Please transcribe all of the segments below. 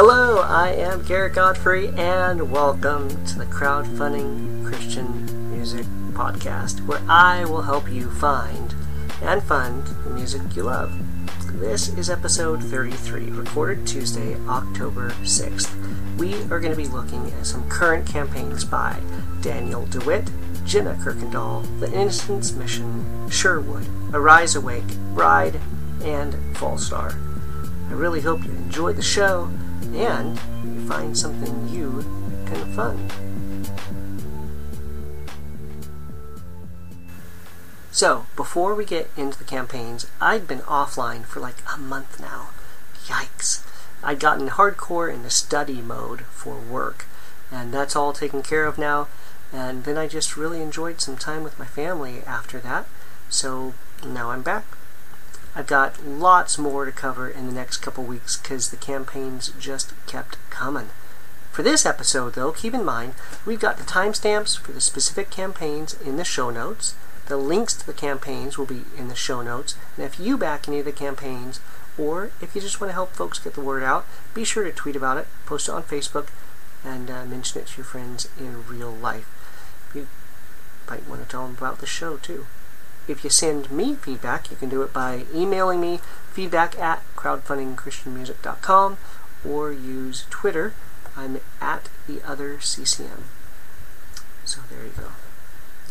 Hello, I am Garrett Godfrey, and welcome to the Crowdfunding Christian Music Podcast, where I will help you find and fund the music you love. This is episode 33, recorded Tuesday, October 6th. We are going to be looking at some current campaigns by Daniel DeWitt, Jenna Kirkendall, The Innocence Mission, Sherwood, Arise Awake, Bride, and Fallstar. I really hope you enjoy the show and you find something you can fund. So, before we get into the campaigns, I'd been offline for like a month now. Yikes. I'd gotten hardcore into study mode for work, and that's all taken care of now. And then I just really enjoyed some time with my family after that, so now I'm back. I've got lots more to cover in the next couple weeks because the campaigns just kept coming. For this episode, though, keep in mind we've got the timestamps for the specific campaigns in the show notes. The links to the campaigns will be in the show notes. And if you back any of the campaigns, or if you just want to help folks get the word out, be sure to tweet about it, post it on Facebook, and uh, mention it to your friends in real life. You might want to tell them about the show, too. If you send me feedback, you can do it by emailing me feedback at crowdfundingchristianmusic.com or use Twitter. I'm at the other CCM. So there you go.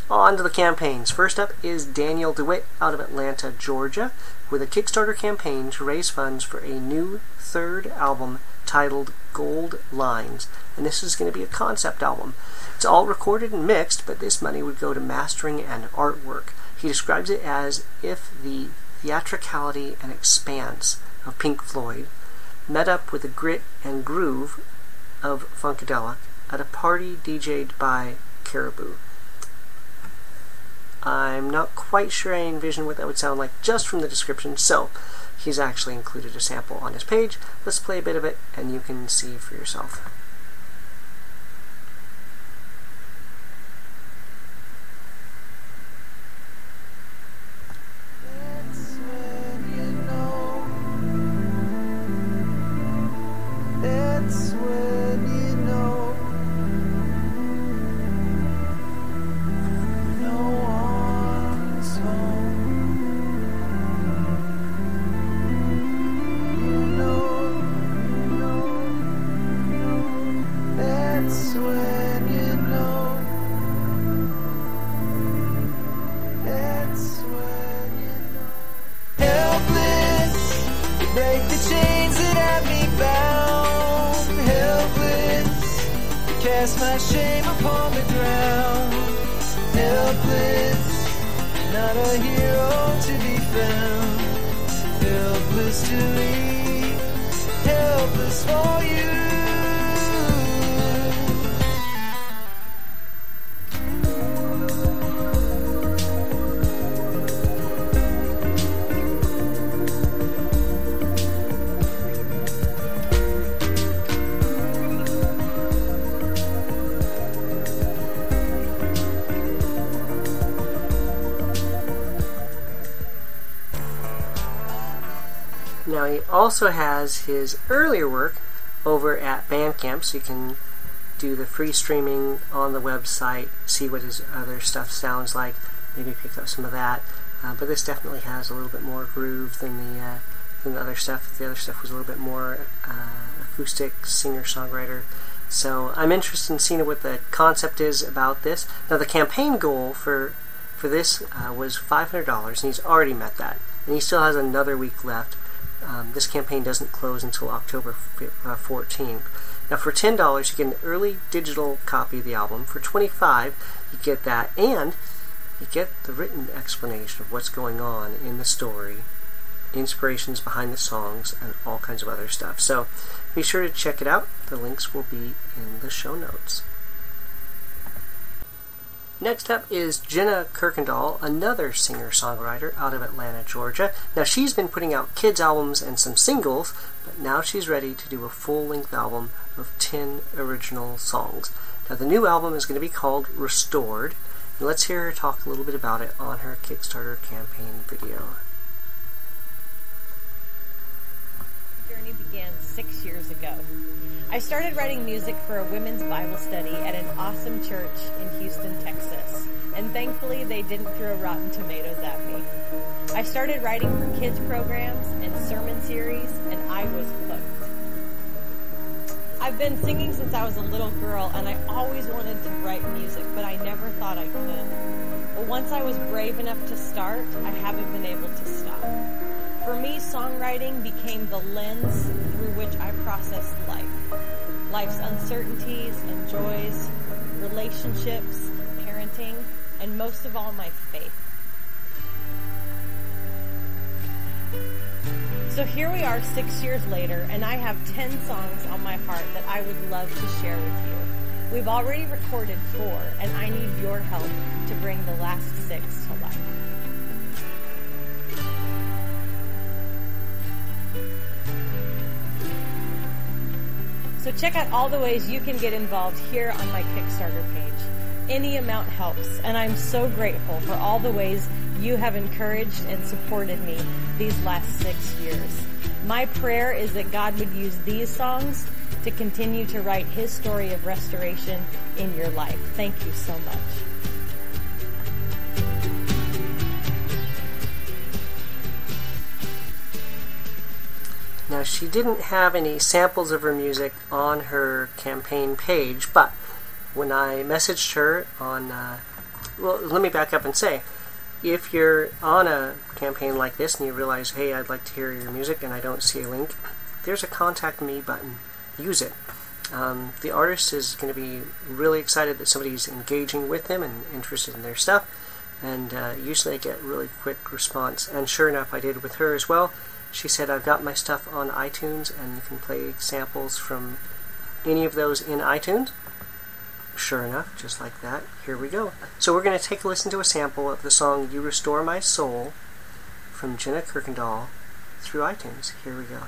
On to the campaigns. First up is Daniel DeWitt out of Atlanta, Georgia, with a Kickstarter campaign to raise funds for a new third album titled Gold Lines. And this is going to be a concept album. It's all recorded and mixed, but this money would go to mastering and artwork. He describes it as if the theatricality and expanse of Pink Floyd met up with the grit and groove of Funkadelic at a party DJ'd by Caribou. I'm not quite sure I envision what that would sound like just from the description, so he's actually included a sample on his page. Let's play a bit of it and you can see for yourself. Hero to be found. Helpless to leave, helpless for you. Also has his earlier work over at Bandcamp, so you can do the free streaming on the website, see what his other stuff sounds like, maybe pick up some of that. Uh, but this definitely has a little bit more groove than the uh, than the other stuff. The other stuff was a little bit more uh, acoustic, singer-songwriter. So I'm interested in seeing what the concept is about this. Now the campaign goal for for this uh, was $500, and he's already met that, and he still has another week left. Um, this campaign doesn't close until October uh, 14th. Now, for $10, you get an early digital copy of the album. For 25 you get that, and you get the written explanation of what's going on in the story, inspirations behind the songs, and all kinds of other stuff. So be sure to check it out. The links will be in the show notes. Next up is Jenna Kirkendall, another singer songwriter out of Atlanta, Georgia. Now, she's been putting out kids' albums and some singles, but now she's ready to do a full length album of 10 original songs. Now, the new album is going to be called Restored, and let's hear her talk a little bit about it on her Kickstarter campaign video. The journey began six years ago. I started writing music for a women's Bible study at an awesome church in Houston, Texas, and thankfully they didn't throw rotten tomatoes at me. I started writing for kids programs and sermon series, and I was hooked. I've been singing since I was a little girl, and I always wanted to write music, but I never thought I could. But once I was brave enough to start, I haven't been able to stop. For me, songwriting became the lens through which I processed life. Life's uncertainties and joys, relationships, parenting, and most of all, my faith. So here we are six years later, and I have 10 songs on my heart that I would love to share with you. We've already recorded four, and I need your help to bring the last six to life. So check out all the ways you can get involved here on my Kickstarter page. Any amount helps, and I'm so grateful for all the ways you have encouraged and supported me these last six years. My prayer is that God would use these songs to continue to write His story of restoration in your life. Thank you so much. She didn't have any samples of her music on her campaign page, but when I messaged her on, uh, well, let me back up and say, if you're on a campaign like this and you realize, hey, I'd like to hear your music and I don't see a link, there's a contact me button. Use it. Um, the artist is going to be really excited that somebody's engaging with them and interested in their stuff, and uh, usually I get really quick response. And sure enough, I did with her as well. She said, I've got my stuff on iTunes and you can play samples from any of those in iTunes. Sure enough, just like that, here we go. So we're going to take a listen to a sample of the song You Restore My Soul from Jenna Kirkendall through iTunes. Here we go.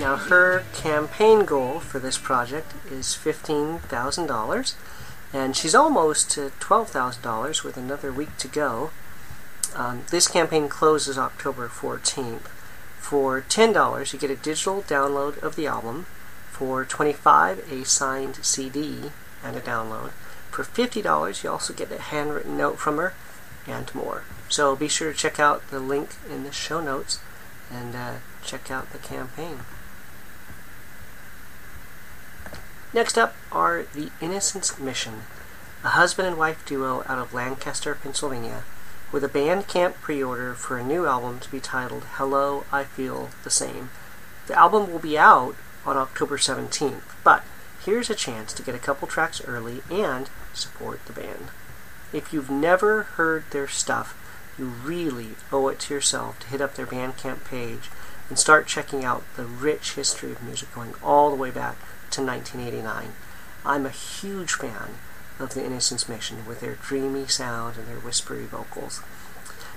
Now, her campaign goal for this project is $15,000, and she's almost to $12,000 with another week to go. Um, this campaign closes October 14th. For $10, you get a digital download of the album. For $25, a signed CD and a download. For $50, you also get a handwritten note from her and more. So be sure to check out the link in the show notes and uh, check out the campaign. Next up are the Innocence Mission, a husband and wife duo out of Lancaster, Pennsylvania, with a Bandcamp pre-order for a new album to be titled Hello, I Feel the Same. The album will be out on October 17th, but here's a chance to get a couple tracks early and support the band. If you've never heard their stuff, you really owe it to yourself to hit up their Bandcamp page and start checking out the rich history of music going all the way back to 1989. I'm a huge fan of the Innocence Mission with their dreamy sound and their whispery vocals.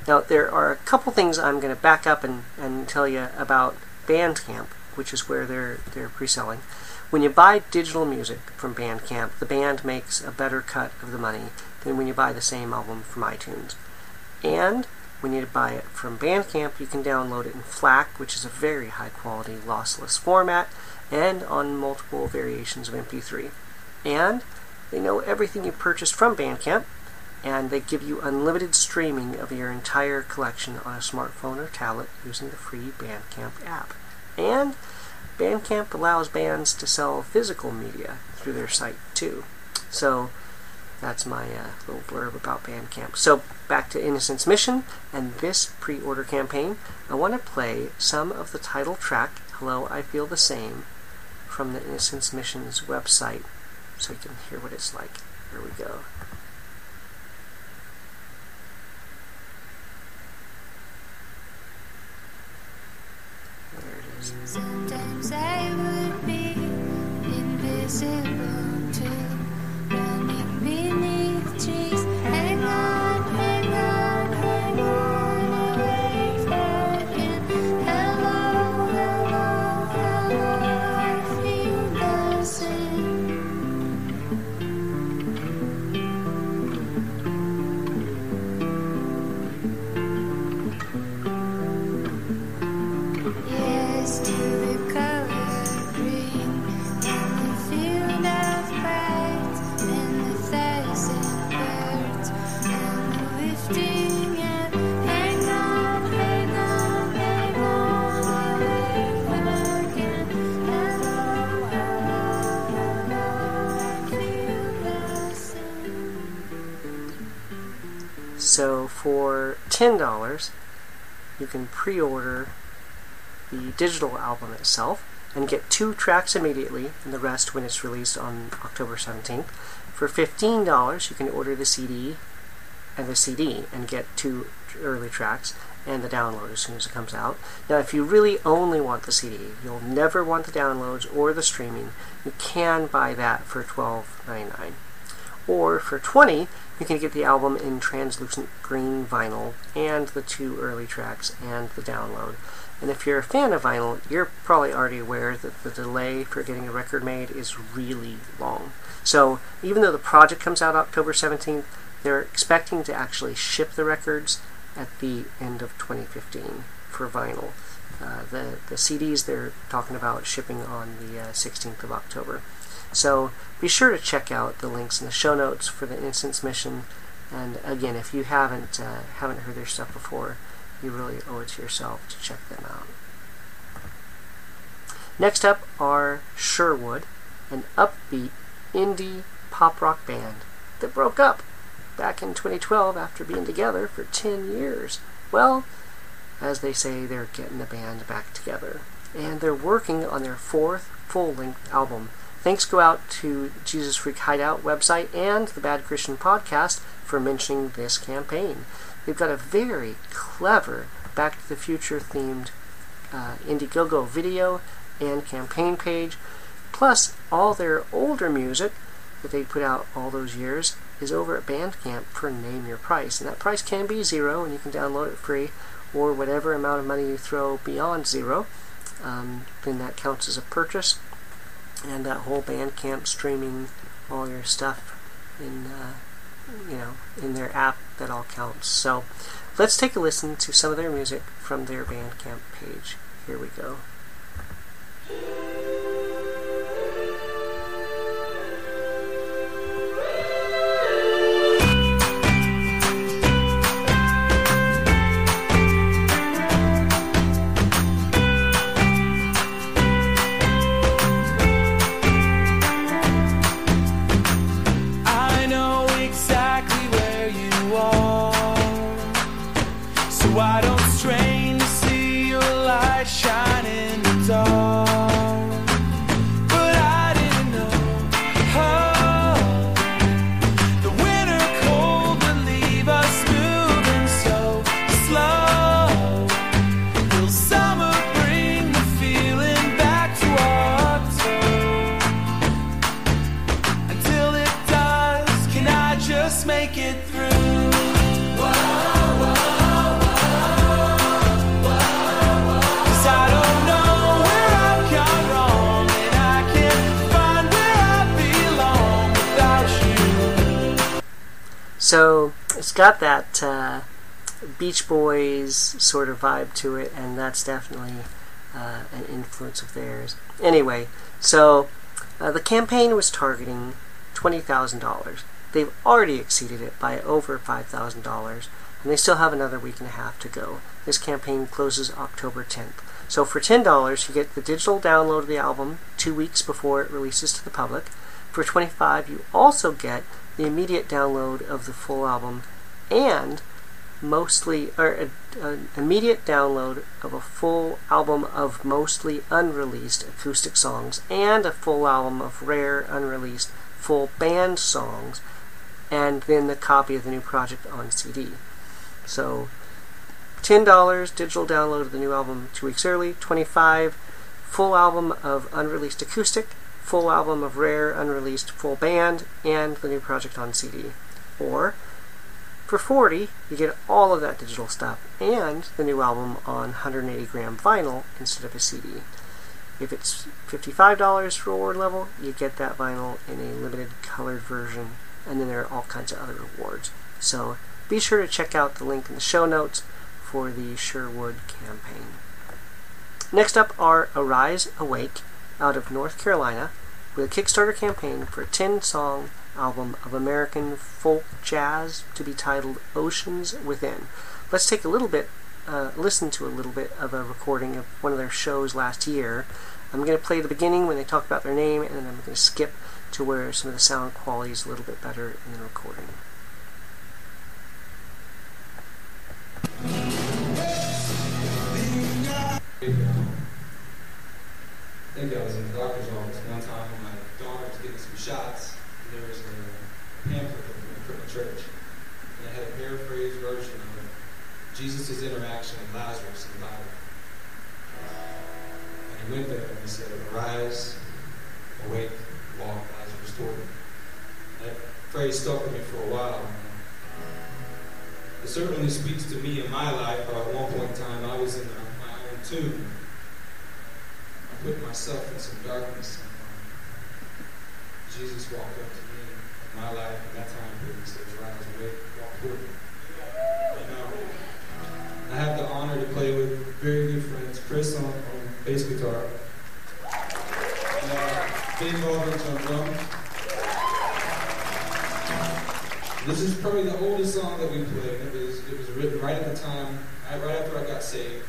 Now, there are a couple things I'm going to back up and, and tell you about Bandcamp, which is where they're, they're pre selling. When you buy digital music from Bandcamp, the band makes a better cut of the money than when you buy the same album from iTunes. And when you buy it from Bandcamp, you can download it in FLAC, which is a very high quality lossless format, and on multiple variations of MP3. And they know everything you purchased from Bandcamp, and they give you unlimited streaming of your entire collection on a smartphone or tablet using the free Bandcamp app. And Bandcamp allows bands to sell physical media through their site too. So that's my uh, little blurb about Bandcamp. So back to Innocence Mission and this pre-order campaign. I want to play some of the title track, Hello, I Feel the Same, from the Innocence Mission's website so you can hear what it's like. Here we go. There it is. Sometimes I would be invisible. So for ten dollars, you can pre-order the digital album itself and get two tracks immediately, and the rest when it's released on October 17th. For fifteen dollars, you can order the CD and the CD and get two early tracks and the download as soon as it comes out. Now, if you really only want the CD, you'll never want the downloads or the streaming. You can buy that for $12.99. Or for 20, you can get the album in translucent green vinyl and the two early tracks and the download. And if you're a fan of vinyl, you're probably already aware that the delay for getting a record made is really long. So even though the project comes out October 17th, they're expecting to actually ship the records at the end of 2015 for vinyl. Uh, the, the CDs they're talking about shipping on the uh, 16th of October. So be sure to check out the links in the show notes for the Innocence Mission. And again, if you haven't uh, haven't heard their stuff before, you really owe it to yourself to check them out. Next up are Sherwood, an upbeat indie pop rock band that broke up back in 2012 after being together for 10 years. Well, as they say, they're getting the band back together. And they're working on their fourth full length album. Thanks go out to Jesus Freak Hideout website and the Bad Christian podcast for mentioning this campaign. They've got a very clever Back to the Future themed uh, Indiegogo video and campaign page. Plus, all their older music that they put out all those years is over at Bandcamp for Name Your Price. And that price can be zero, and you can download it free, or whatever amount of money you throw beyond zero, um, then that counts as a purchase. And that whole Bandcamp streaming all your stuff in, uh, you know, in their app, that all counts. So, let's take a listen to some of their music from their Bandcamp page. Here we go. So it's got that uh, Beach Boys sort of vibe to it, and that's definitely uh, an influence of theirs. Anyway, so uh, the campaign was targeting $20,000. They've already exceeded it by over $5,000, and they still have another week and a half to go. This campaign closes October 10th. So for $10, you get the digital download of the album two weeks before it releases to the public. For 25 you also get the immediate download of the full album and mostly or an immediate download of a full album of mostly unreleased acoustic songs and a full album of rare unreleased full band songs and then the copy of the new project on CD. So $10 digital download of the new album two weeks early, 25 full album of unreleased acoustic, full album of rare unreleased full band, and the new project on CD. Or for 40, you get all of that digital stuff and the new album on 180 gram vinyl instead of a CD. If it's $55 reward level, you get that vinyl in a limited colored version, and then there are all kinds of other rewards. So be sure to check out the link in the show notes for the Sherwood campaign. Next up are Arise Awake out of North Carolina with a Kickstarter campaign for a 10 song album of American folk jazz to be titled Oceans Within. Let's take a little bit, uh, listen to a little bit of a recording of one of their shows last year. I'm going to play the beginning when they talk about their name, and then I'm going to skip to where some of the sound quality is a little bit better in the recording. I think I was in the doctor's office one time when my daughter was getting some shots. And there was a pamphlet from the church. And it had a paraphrased version of Jesus' interaction with Lazarus in the Bible. And he went there and he said, Arise, awake, walk, Lazarus toward him. That phrase stuck with me for a while. It certainly speaks to me in my life. How at one point in time I was in my own tomb. Put myself in some darkness. And Jesus walked up to me in my life at that time period. He said, Rise, awake, walk toward me. You know, I have the honor to play with very good friends. Chris on, on bass guitar. And, uh, Dave on drums. This is probably the oldest song that we played. It was it was written right at the time, right after I got saved.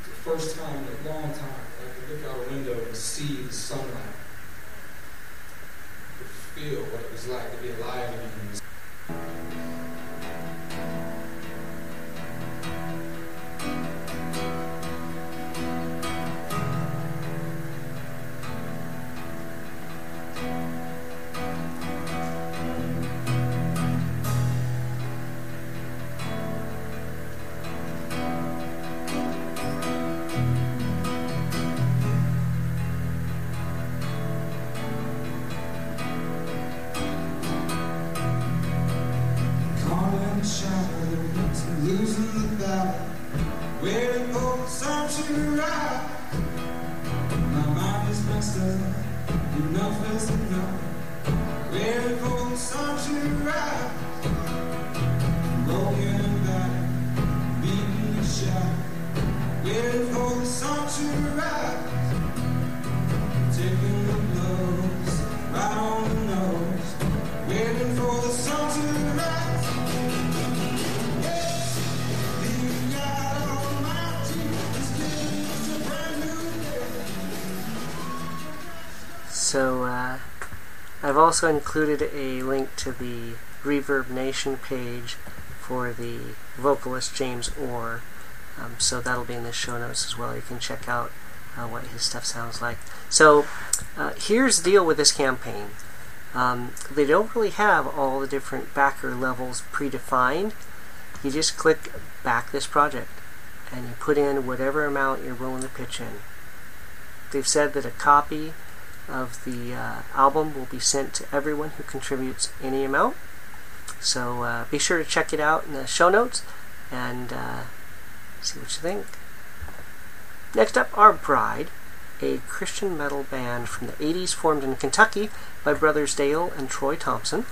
It's the first time in a long time look out a window and see the sunlight. I could feel what it was like to be alive again. Also included a link to the Reverb Nation page for the vocalist James Orr. Um, so that'll be in the show notes as well. You can check out uh, what his stuff sounds like. So, uh, here's the deal with this campaign. Um, they don't really have all the different backer levels predefined. You just click back this project and you put in whatever amount you're willing to pitch in. They've said that a copy of the uh, album will be sent to everyone who contributes any amount. So uh, be sure to check it out in the show notes and uh, see what you think. Next up, are Bride, a Christian metal band from the 80s formed in Kentucky by brothers Dale and Troy Thompson.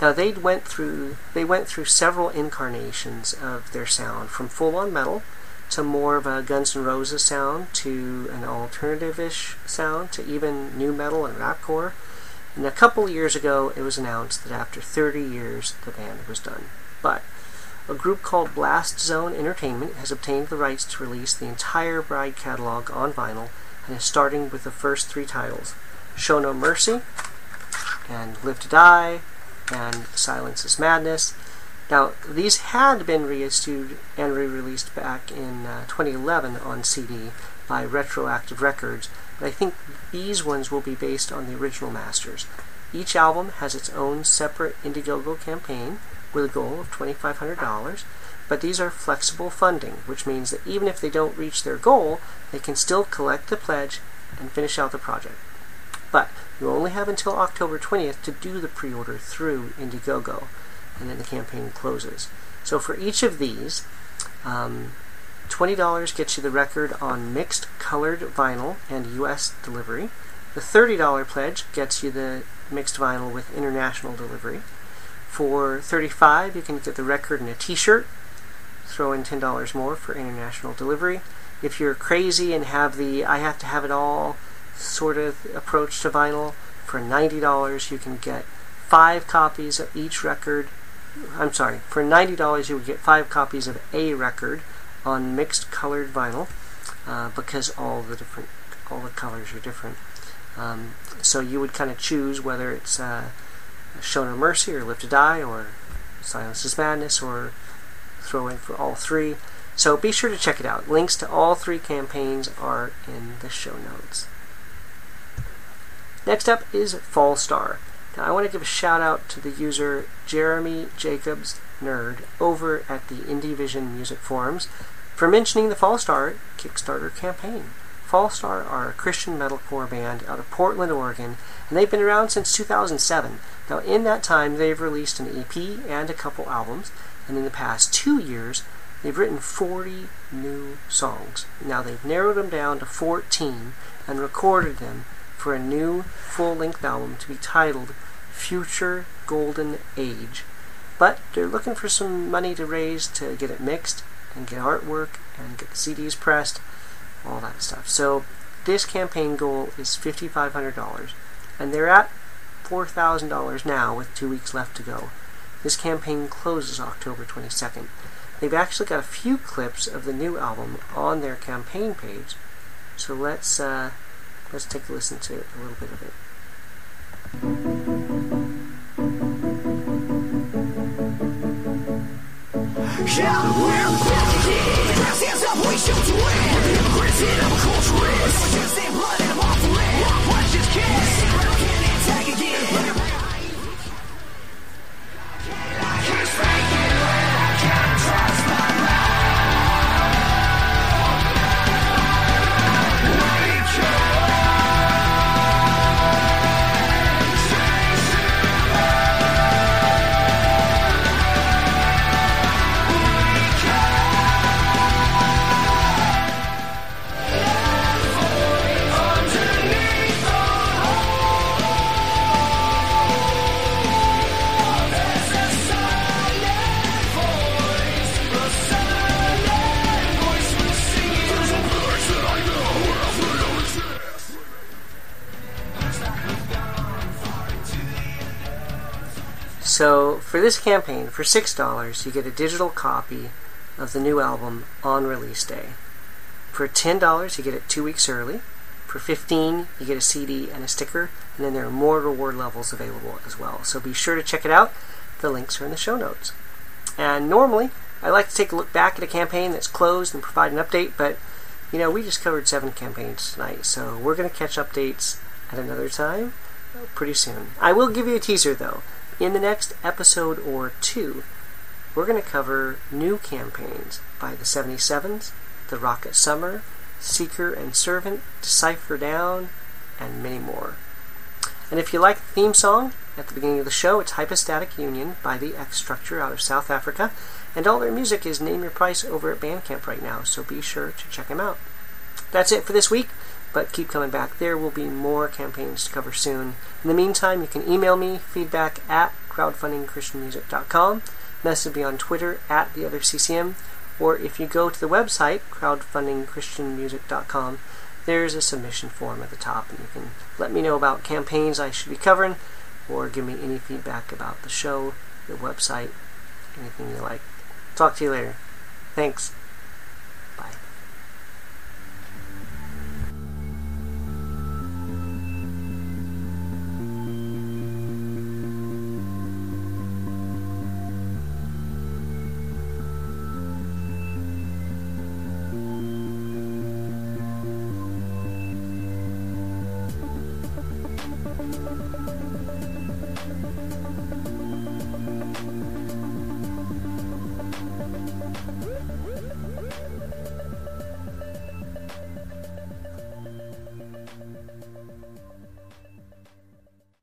Now they went through they went through several incarnations of their sound, from full-on metal to more of a Guns N' Roses sound to an alternative-ish sound to even nu metal and rapcore. And a couple years ago, it was announced that after 30 years, the band was done. But a group called Blast Zone Entertainment has obtained the rights to release the entire Bride catalog on vinyl and is starting with the first three titles Show No Mercy, and Live to Die, and Silence is Madness. Now, these had been reissued and re released back in uh, 2011 on CD by Retroactive Records, but I think these ones will be based on the original masters. Each album has its own separate Indiegogo campaign with a goal of $2,500, but these are flexible funding, which means that even if they don't reach their goal, they can still collect the pledge and finish out the project. But you only have until October 20th to do the pre order through Indiegogo, and then the campaign closes. So for each of these, um, $20 gets you the record on mixed colored vinyl and US delivery. The $30 pledge gets you the mixed vinyl with international delivery. For 35 you can get the record and a t-shirt. Throw in $10 more for international delivery. If you're crazy and have the I have to have it all sort of approach to vinyl, for $90 you can get 5 copies of each record. I'm sorry, for $90 you would get 5 copies of a record on mixed colored vinyl uh, because all the different all the colors are different. Um, so you would kind of choose whether it's uh, Show No Mercy or Live to Die or Silence is Madness or throw in for all three. So be sure to check it out. Links to all three campaigns are in the show notes. Next up is Fallstar. Now I want to give a shout out to the user Jeremy Jacobs Nerd over at the Indie Vision Music Forums for mentioning the Fallstar Kickstarter campaign. Fallstar are a Christian metalcore band out of Portland, Oregon, and they've been around since 2007. Now, in that time, they've released an EP and a couple albums, and in the past two years, they've written 40 new songs. Now, they've narrowed them down to 14 and recorded them for a new full length album to be titled Future Golden Age. But they're looking for some money to raise to get it mixed and get artwork and get the CDs pressed, all that stuff. So this campaign goal is $5,500, and they're at $4,000 now with two weeks left to go. This campaign closes October 22nd. They've actually got a few clips of the new album on their campaign page, so let's uh, let's take a listen to a little bit of it. Yeah, we're back again. Hands up, we shoot to win. Hypocrites in our culture is. Never just ain't blood and I'm off the. Walk, watch, just kiss. Sit around, can't again. Look at my He's faking when I this campaign, for six dollars, you get a digital copy of the new album on release day. For ten dollars, you get it two weeks early. For fifteen, you get a CD and a sticker, and then there are more reward levels available as well. So be sure to check it out. The links are in the show notes. And normally, I like to take a look back at a campaign that's closed and provide an update, but you know, we just covered seven campaigns tonight, so we're going to catch updates at another time pretty soon. I will give you a teaser though. In the next episode or two, we're going to cover new campaigns by the 77s, The Rocket Summer, Seeker and Servant, Decipher Down, and many more. And if you like the theme song at the beginning of the show, it's Hypostatic Union by the X Structure out of South Africa, and all their music is Name Your Price over at Bandcamp right now, so be sure to check them out. That's it for this week, but keep coming back. There will be more campaigns to cover soon. In the meantime, you can email me feedback at crowdfundingchristianmusic.com, message me on Twitter at the other CCM, or if you go to the website crowdfundingchristianmusic.com, there's a submission form at the top, and you can let me know about campaigns I should be covering, or give me any feedback about the show, the website, anything you like. Talk to you later. Thanks.